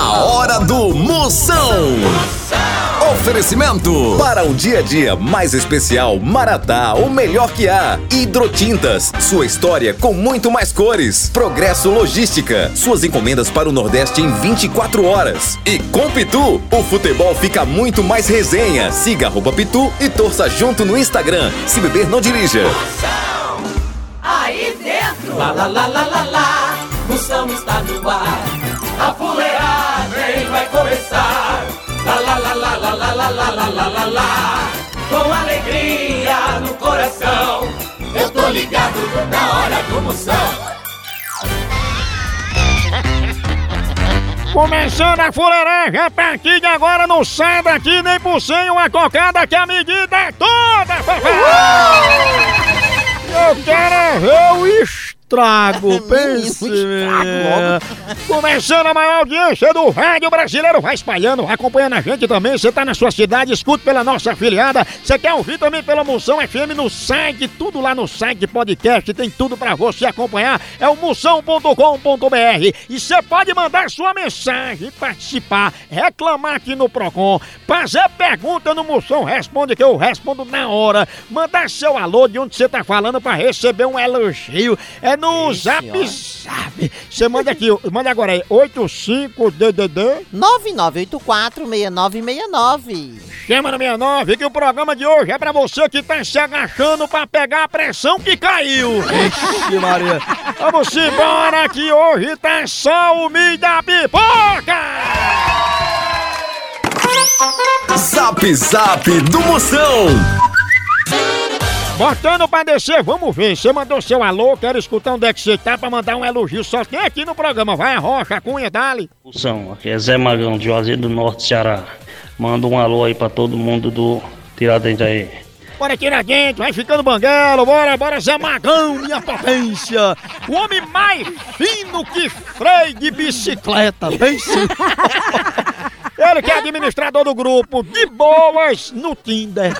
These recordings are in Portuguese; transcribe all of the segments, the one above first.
A hora do Moção. Oferecimento para um dia a dia mais especial, Maratá, o melhor que há. Hidrotintas, sua história com muito mais cores. Progresso Logística, suas encomendas para o Nordeste em 24 horas. E com Pitu, o futebol fica muito mais resenha. Siga arroba Pitu e torça junto no Instagram. Se beber, não dirija. Aí dentro, lá lá lá lá lá lá, Moção está no ar. A começar. Lá lá lá lá lá lá lá lá lá lá lá lá. Com alegria no coração, eu tô ligado na hora do Moção. Começando a fuleiragem, a partir de agora não sai daqui nem por cem uma cocada que a medida é toda, papai! Eu quero é ver o estrago, pense. Começando a maior audiência do rádio brasileiro, vai espalhando, vai acompanhando a gente também. Você tá na sua cidade, escute pela nossa afiliada. Você quer ouvir também pela Moção FM no site, tudo lá no site podcast, tem tudo pra você acompanhar. É o moção.com.br. E você pode mandar sua mensagem, participar, reclamar aqui no Procon, fazer pergunta no Moção Responde, que eu respondo na hora. Mandar seu alô de onde você tá falando pra receber um elogio. É no Zap Zap. Você manda aqui, manda agora aí, 85DDD. 9984-6969. Chama na 69 que o programa de hoje é pra você que tá se agachando pra pegar a pressão que caiu. Ixi, Maria. Vamos embora que hoje tá só o milho da pipoca. Zap Zap do Moção. Botando pra descer, vamos ver. Você mandou seu alô, quero escutar onde é que você tá pra mandar um elogio. Só tem aqui no programa. Vai a Rocha, Cunha, Dali. Moção, aqui é Zé Magão, de Juazeiro do Norte, Ceará. Manda um alô aí pra todo mundo do Tiradentes aí. Bora tirar dentro, vai ficando banguelo, bora, bora, Zé Magão, minha potência. O homem mais fino que freio de bicicleta, bem sim. Ele que é administrador do grupo, de boas no Tinder.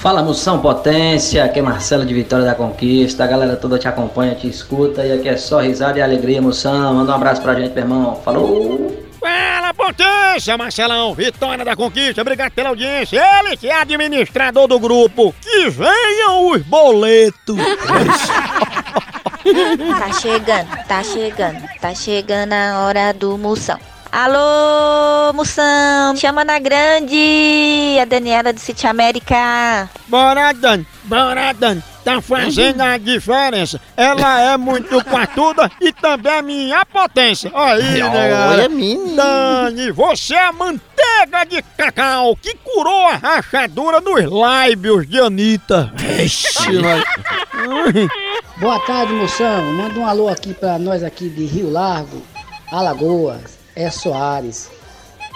Fala Moção Potência, aqui é Marcelo de Vitória da Conquista, a galera toda te acompanha, te escuta e aqui é só risada e alegria, Moção. Manda um abraço pra gente, meu irmão. Falou! Fala, potência, Marcelão, Vitória da Conquista, obrigado pela audiência. Ele que é administrador do grupo, que venham os boletos. Tá chegando, tá chegando, tá chegando a hora do moção. Alô, moção, chama na grande, a Daniela do City América. Bora, Dan, bora, Dan. Tá fazendo a diferença. Ela é muito patuda e também é minha potência. Aí, né, Olha, menino. Dani, você é a manteiga de cacau que curou a rachadura nos lábios de Anitta. Ixi, mas- Boa tarde, moção. Manda um alô aqui pra nós aqui de Rio Largo, Alagoas, é Soares.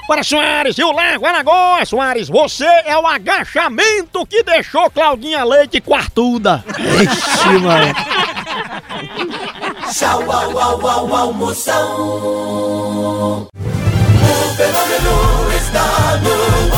Bora, Soares, Rio Largo, Alagoas, Soares, você é o agachamento que deixou Claudinha Leite quartuda. Ixi, mano. Tchau, au, au, au, au, Moção. O fenômeno está no ar.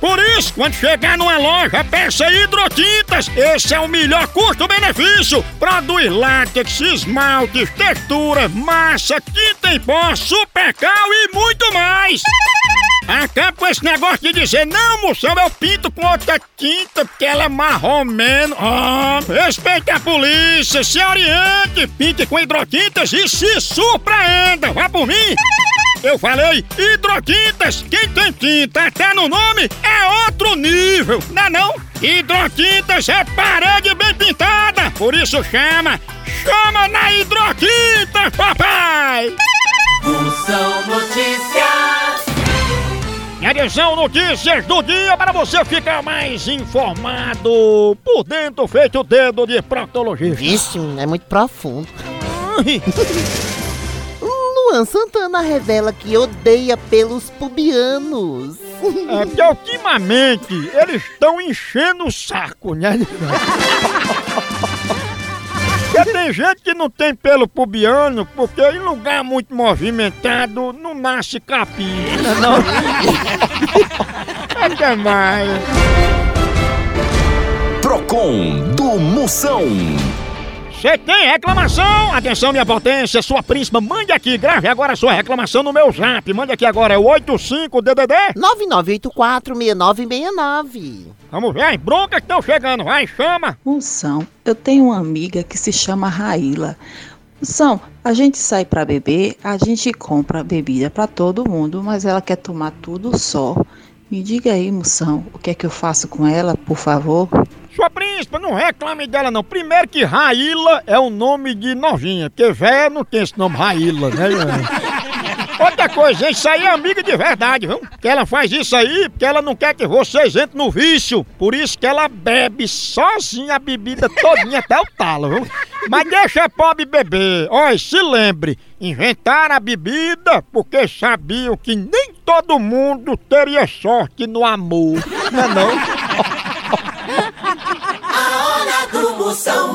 Por isso, quando chegar numa loja, peça hidrotintas. Esse é o melhor custo-benefício. Produz látex, esmaltes, texturas, massa, tinta em pó, supercal e muito mais. Acaba com esse negócio de dizer, não, moção, eu pinto com outra tinta porque ela é marromeno. Ah, respeite a polícia, se oriente, pinte com hidrotintas e se surpreenda. Vá por mim. Eu falei hidrotintas, quem tem tinta até no nome é outro nível, não é não? Hidrotintas é parede bem pintada, por isso chama, chama na hidrotintas, papai! Moção Notícias. Atenção, notícias do dia para você ficar mais informado por dentro, feito o dedo de proctologista. Vixe, é muito profundo. Luan Santana revela que odeia pelos pubianos. É porque ultimamente eles estão enchendo o saco, né? Porque tem gente que não tem pelo pubiano, porque em lugar muito movimentado não nasce capim, não? É demais. Procon do Moção. Você tem reclamação? Atenção, minha potência, sua príncipa, mande aqui, grave agora a sua reclamação no meu zap. Mande aqui agora, é o 85DDD. 99846969. Vamos ver as broncas que estão chegando, vai, chama. Moção, eu tenho uma amiga que se chama Raíla. Moção, a gente sai pra beber, a gente compra bebida pra todo mundo, mas ela quer tomar tudo só. Me diga aí, moção, o que é que eu faço com ela, por favor? Príncipa, não reclame dela não. Primeiro que Raíla é um nome de novinha, porque véia não tem esse nome Raíla, né? Outra coisa, isso aí é amiga de verdade, viu? Que ela faz isso aí porque ela não quer que vocês entrem no vício. Por isso que ela bebe sozinha a bebida todinha até o talo, viu? Mas deixa a pobre beber. Olha, se lembre, inventaram a bebida porque sabiam que nem todo mundo teria sorte no amor. Não é não? Do Moção.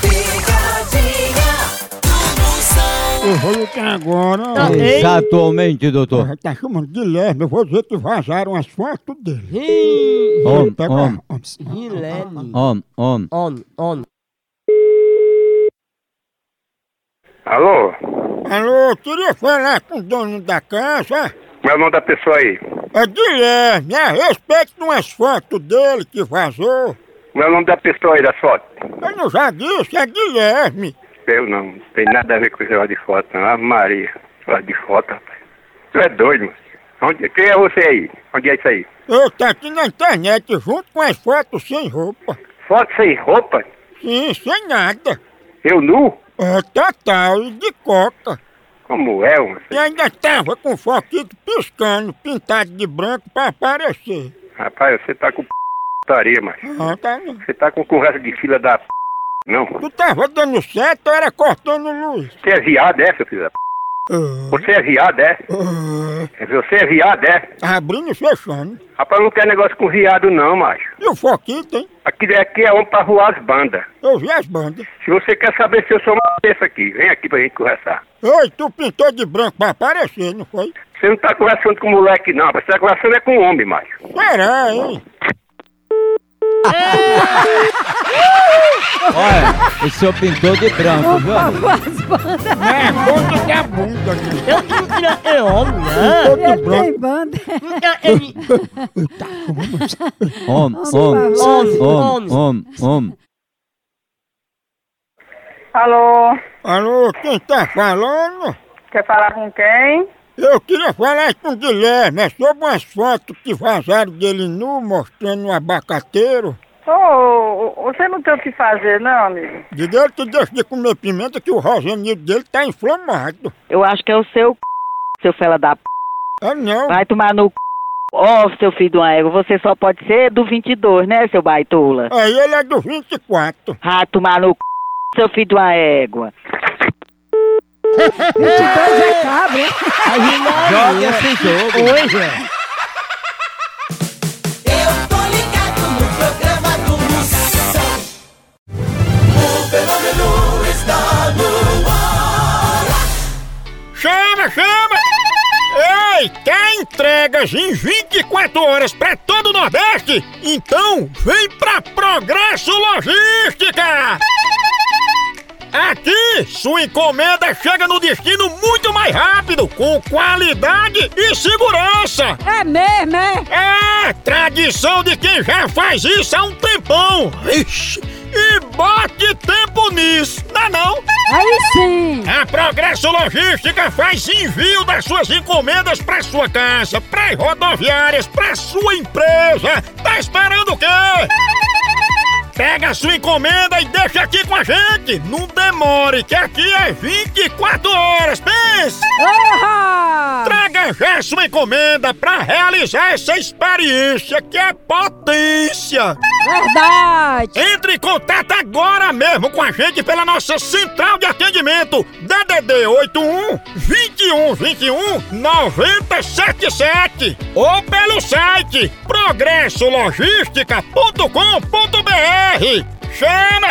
Picadinha do Moção. Eu vou ligar agora. Exatamente, doutor. Ah, Tá chamando de Guilherme, eu vou dizer que vazaram as fotos dele. Om, Pega om, a- Guilherme. om, om. On, on. Alô? Alô, eu queria falar com o dono da casa. Qual é o nome da pessoa aí? É Guilherme, a respeito de umas fotos dele que vazou. Qual é o nome da pessoa aí da foto? Eu não já disse, é Guilherme. Eu não, não tem nada a ver com esse negócio de foto, não. Ave Maria, negócio de foto, rapaz. Tu é doido, mano. Onde, quem é você aí? Onde é isso aí? Eu tá aqui na internet junto com as fotos sem roupa. Foto sem roupa? Sim, sem nada. Eu nu? É total e de coca. Como é, mano? E ainda tava com o foquito piscando, pintado de branco pra aparecer. Rapaz, você tá com putaria, mas. Ah, tá não. Você tá com conversa de fila da p... Não. Tu tava dando certo ou era cortando luz? Você é viado, é, seu filho da p... Você é viado, é? Ah, Você é viado, é? abrindo e fechando. Rapaz, eu não quero negócio com viado, não, macho. E o foquito, hein? Aqui, aqui é homem pra voar as bandas. Eu vi as bandas. Se você quer saber se eu sou uma dessa aqui, vem aqui pra gente conversar. Oi, tu pintou de branco pra aparecer, não foi? Você não tá conversando com moleque, não. Você tá conversando é com homem, macho. Será, hein? Olha, o senhor pintou de branco, viu? É, bonde da bunda, né? Eu não queria ter homem, Pintou né? de branco. banda. Ele- Om, om, om, om, om. Alô, Alô, quem tá falando? quer falar com quem? Eu queria falar com o Guilherme, é sobre umas fotos que vazaram dele nu, mostrando um abacateiro. Ô, você não tem o que fazer, não, amigo? Diga ele que deixa de comer pimenta que o rosenito dele tá inflamado. Eu acho que é o seu c... seu fela da p... É não. Vai tomar no c... Ó, seu filho de uma égua, você só pode ser do 22, né, seu baitola? Aí ele é do 24. Vai tomar no c... seu filho de uma égua. 22 é cabra, hein? Joga esse jogo. Oi, gente. Fenômeno está no ar. Chama, chama! Ei, quer entregas em 24 horas pra todo o Nordeste? Então vem pra Progresso Logística! Aqui, sua encomenda chega no destino muito mais rápido, com qualidade e segurança! É mesmo, é? É, tradição de quem já faz isso há um tempão! Ixi, e bote tempo nisso, não é não? Aí sim! A Progresso Logística faz envio das suas encomendas para sua casa, para rodoviárias, para sua empresa. Tá esperando o quê? Pega a sua encomenda e deixa aqui com a gente. Não demore, que aqui é 24 horas. Pense! Traga já sua encomenda para realizar essa experiência que é potência. Verdade! Entre em contato agora mesmo com a gente pela nossa central de atendimento DDD 81 21 21 977 ou pelo site progressologística.com.br. Chama!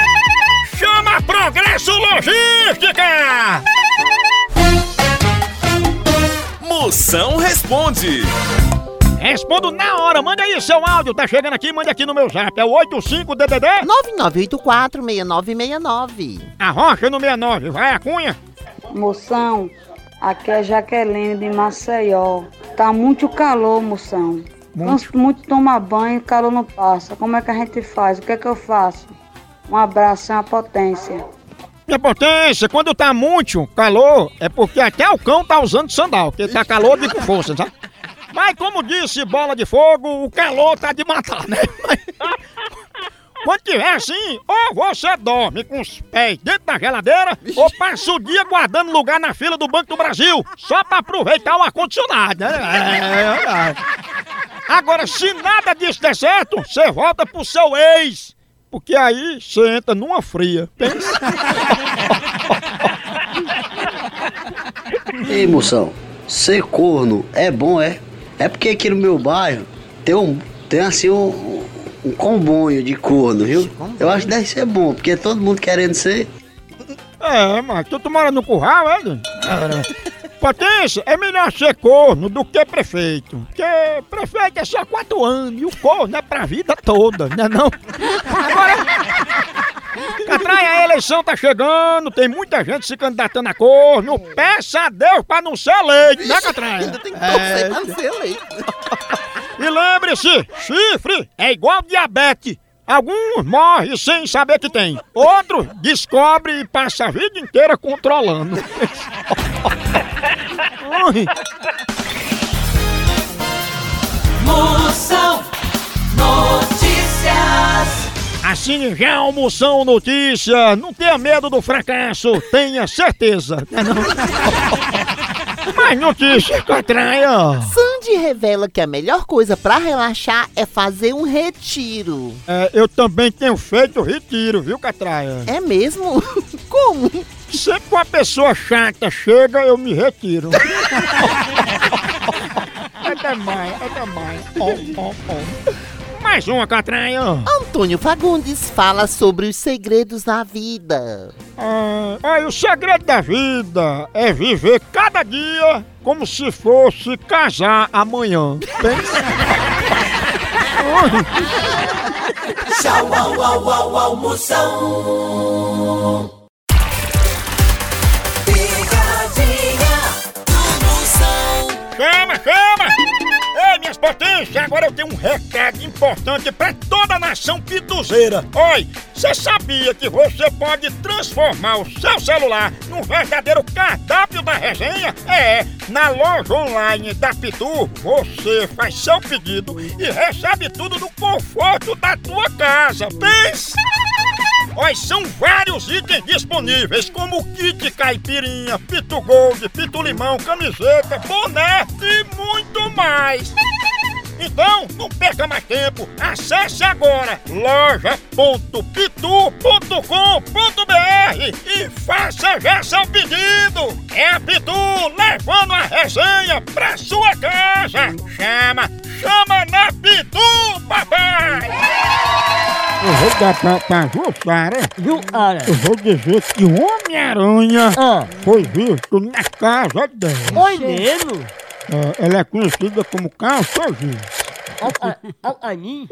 Chama Progresso Logística! Moção responde. Respondo na hora, manda aí seu áudio, tá chegando aqui, manda aqui no meu zap, é o 85DDD 9984-6969. A rocha no 69, vai a cunha. Moção, aqui é Jaqueline de Maceió. Tá muito calor, moção. Muito de tomar banho, o calor não passa. Como é que a gente faz? O que é que eu faço? Um abraço, é uma potência. Minha potência, quando tá muito calor, é porque até o cão tá usando sandal, porque tá calor de força, sabe? Mas como disse Bola de Fogo, o calor tá de matar, né? Quando tiver assim, ou você dorme com os pés dentro da geladeira, ou passa o dia guardando lugar na fila do Banco do Brasil, só pra aproveitar o ar-condicionado, né? É, é, é. Agora, se nada disso der certo, você volta pro seu ex. Porque aí você entra numa fria. Pensa. Ei, moção, ser corno é bom, é? É porque aqui no meu bairro tem um, tem assim um, um comboio de corno, viu? Eu acho que deve ser bom, porque todo mundo querendo ser. É, mas tu, tu mora no curral, é? Potência, é melhor ser corno do que prefeito. Porque prefeito é só quatro anos e o corno é pra vida toda, né não? Agora, Catraia, a eleição tá chegando, tem muita gente se candidatando a corno. Peça a Deus pra não ser eleito, né, Catraia? Ainda tem que torcer pra não ser eleito. E lembre-se, chifre é igual diabetes. Alguns morrem sem saber que tem. Outros descobre e passa a vida inteira controlando. Ai. Moção Notícias. Assim já almoção notícia. Não tenha medo do fracasso, tenha certeza. Não é não? Mais notícia, Catraia. Sandy revela que a melhor coisa pra relaxar é fazer um retiro. É, eu também tenho feito retiro, viu, Catraia? É mesmo? Como? Sempre que uma pessoa chata chega, eu me retiro. é demais, é demais. Om, om, om. Mais uma, Catraia. Antônio Fagundes fala sobre os segredos da vida. Ah, ai, o segredo da vida é viver cada dia como se fosse casar amanhã. Tchau, au, au, au, au, Chama! Ei, minhas potências, agora eu tenho um recado importante pra toda a nação pituzeira. Oi, você sabia que você pode transformar o seu celular num verdadeiro cardápio da resenha? É, na loja online da Pitu, você faz seu pedido e recebe tudo no conforto da tua casa. Pensa! Olha, são vários itens disponíveis, como kit caipirinha, pitu gold, pitu limão, camiseta, boné e muito mais. Então, não perca mais tempo. Acesse agora loja.pitu.com.br e faça já seu pedido. É a Pitu levando a resenha pra sua casa. Chama, chama na Pitu, papai! Eu vou dar pra, pra Jussara. Jussara. Eu vou dizer que o Homem-Aranha foi visto na casa dela. Foi mesmo? É, ela é conhecida como calça jeans. A mim?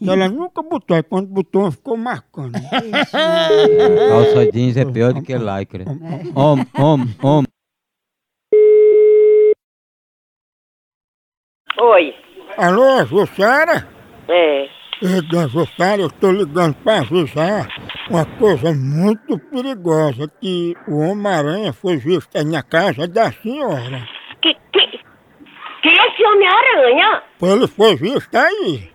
Ela nunca botou, e quando botou ficou marcando. Calça jeans é pior do que lycra. Om, om, om. Oi. Alô, Jussara? É. Eu tô ligando pra avisar uma coisa muito perigosa, que o Homem-Aranha foi visto aí na casa da senhora. Que, que, quem é esse Homem-Aranha? Ele foi visto aí.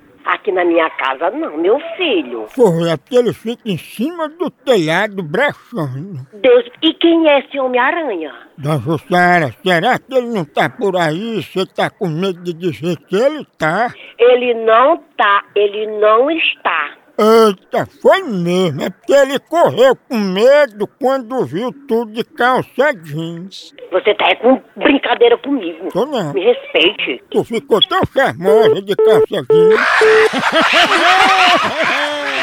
Aqui na minha casa, não, meu filho. Porra, é porque ele fica em cima do telhado brechando. Deus, e quem é esse Homem-Aranha? Dona Jussara, será que ele não tá por aí? Você tá com medo de dizer que ele tá? Ele não tá, ele não está. Eita, foi mesmo. É porque ele correu com medo quando viu tudo de calça jeans. Você tá aí com brincadeira comigo. Tô não. Me respeite. Tu ficou tão charmosa de calça jeans.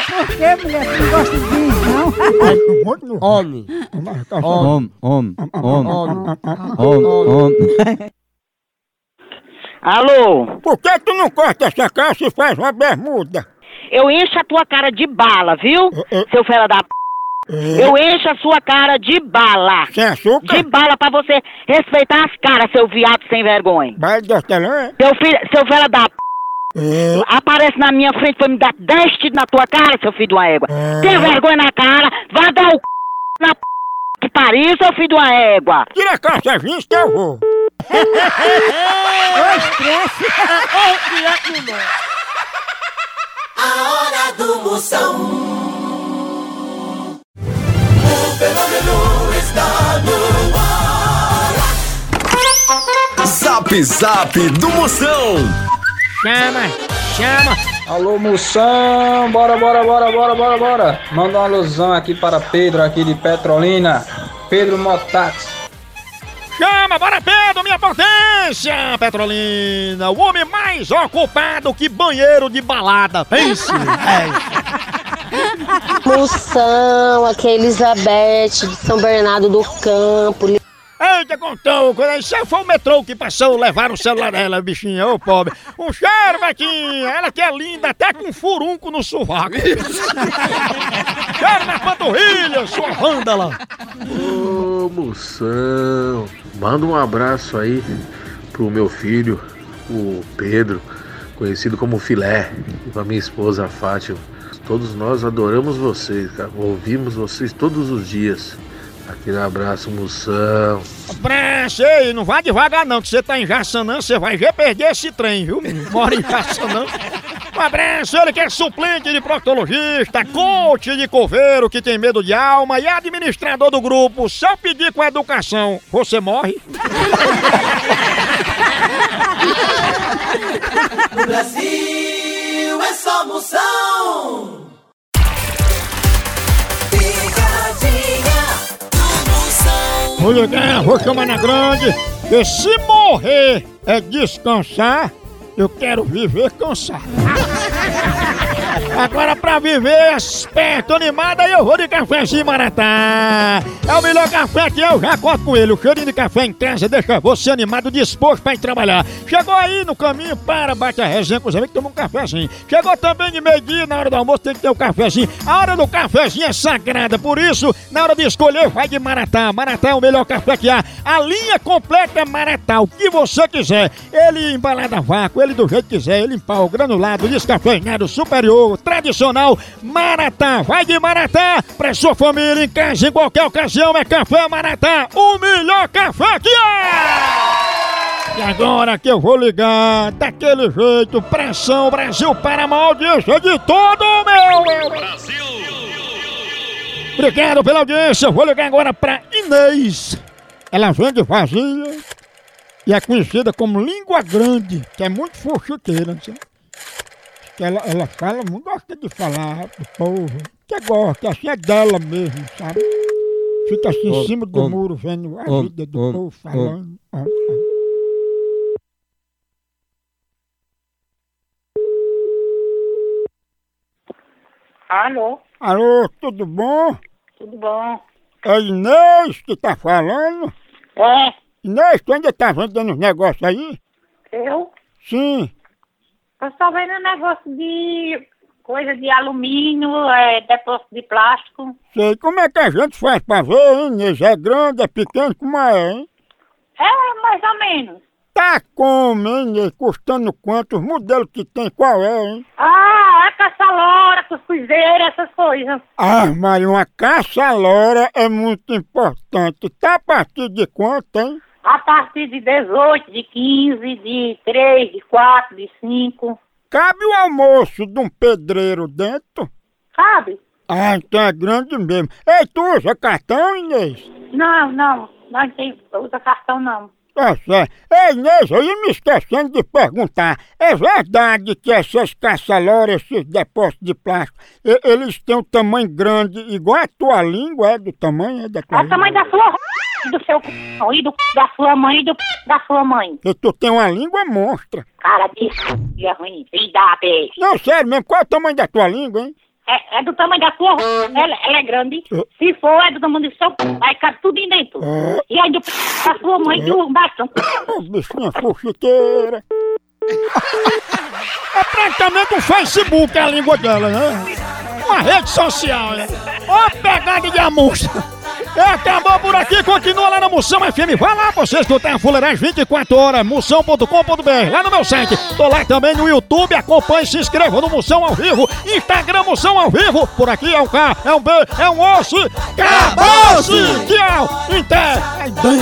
Por que, mulher? Tu não gosta de jeans, não? Homem. Homem, homem, homem, homem, homem. Alô? Por que tu não corta essa calça e faz uma bermuda? Eu encho a tua cara de bala, viu? Seu fera da p. Eu encho a sua cara de bala. Sem açúcar? De bala pra você respeitar as caras, seu viado sem vergonha. Bala de hortelã, é? Seu filho, seu fera da p. Aparece na minha frente pra me dar 10 tiros na tua cara, seu filho de uma égua. Tem vergonha na cara, vai dar o c... na p... que pariu, seu filho de uma égua. Tira a calça jeans que eu vou. Ô, estresse. A hora do Moção. O fenômeno está no ar. Zap Zap do Moção. Chama, chama. Alô, Moção, bora, bora, bora, bora, bora, bora. Manda uma alusão aqui para Pedro, aqui de Petrolina. Pedro Motax. Chama, bora Pedro, minha potência! Petrolina, o homem mais ocupado que banheiro de balada. Pense! Moção, aqui é Elizabeth de São Bernardo do Campo. Eita, contou, quando isso foi o metrô que passou, levaram o celular dela, bichinha, ô pobre. Um cheiro, Betinha, ela que é linda, até com furunco no sovaco. cheiro na panturrilha, sua vândala. Ô moção, manda um abraço aí pro meu filho, o Pedro, conhecido como Filé, e pra minha esposa a Fátima. Todos nós adoramos vocês, cara. Ouvimos vocês todos os dias. Aquele abraço, moção. Abraço, não vá devagar não, que você tá em Jaçanã, você vai ver perder esse trem, viu? Mora em Jaçanã. Um abraço, ele que é suplente de proctologista, coach de coveiro que tem medo de alma e administrador do grupo. Se eu pedir com educação, você morre? No Brasil é só Moção. Vou ligar, vou chamar na grande, que se morrer é descansar, eu quero viver cansado. Agora pra viver esperto, animado, aí eu vou de cafezinho Maratá. É o melhor café que eu já corto com ele. O cheirinho de café em casa deixa você animado, disposto pra ir trabalhar. Chegou aí no caminho, para, bate a resenha com os amigos, toma um cafezinho. Chegou também de meio-dia, na hora do almoço tem que ter um cafezinho. A hora do cafezinho é sagrada, por isso, na hora de escolher, vai de Maratá. Maratá é o melhor café que há. A linha completa é Maratá, o que você quiser. Ele embalado a vácuo, ele do jeito que quiser, ele em pau, granulado, descafeinado, superior, tradicional, Maratá. Vai de Maratá pra sua família em casa, em qualquer ocasião, é café Maratá, o melhor café que é! E agora que eu vou ligar, daquele jeito, pressão Brasil para a audiência de todo o meu Brasil! Obrigado pela audiência, vou ligar agora pra Inês. Ela vende vazia e é conhecida como língua grande, que é muito fuxiqueira, sabe? Que ela, ela fala, muito gosta de falar do povo, que gosta, assim é dela mesmo, sabe? Fica assim em cima do muro vendo a vida do povo falando. Ó, ó. Alô, Alô, tudo bom? tudo bom? É Inês que tá falando? É, Inês, tu ainda tá vendendo os negócios aí? eu? Sim. Só vendo negócio de coisa de alumínio, é, depósito de plástico. Sei. Como é que a gente faz pra ver, hein, Inês? É grande, é pequeno, como é, hein? É, mais ou menos. Tá como, hein, Inês? Custando quanto? Os modelos que tem, qual é, hein? Ah, é caçalora, cuscuzeira, essas coisas. Ah, mas uma caça-lora é muito importante. Tá a partir de quanto, hein? A partir de 18, de 15, de 3, de 4, de 5. cabe o almoço de um pedreiro dentro? Sabe? Ah, então é grande mesmo. Ei, tu usa cartão, Inês? Não, não. Nós tem, usa cartão não. Certo. Ei, Inês, eu ia me esquecendo de perguntar. É verdade que essas caçaloras, esses depósitos de plástico, e- eles têm um tamanho grande, igual a tua língua, é do tamanho é da tua É o tamanho da sua r... e do seu c... e do c... da sua mãe e do c... da sua mãe. E tu tem uma língua monstra. Cara de filha ruim, filho da. Não, sério mesmo, qual é o tamanho da tua língua, hein? É, é do tamanho da sua r... ela, ela é grande. Se for, é do tamanho do seu c... Aí cabe tudo em dentro. E aí da sua mãe e do bastão. Bichinha fuxiqueira. É praticamente um Facebook a língua dela, né? Uma rede social, né? Ó, pegada de amostra. É, acabou por aqui, continua lá na Moção FM. Vai lá, você escutar a Fuleiragem 24 horas, moção.com.br, lá no meu site. Tô lá também no YouTube, acompanhe, se inscreva no Moção ao vivo, Instagram Moção ao vivo. Por aqui é um K, é um B, é um osso. Acabou-se! Tchau! Até! Ai, bem.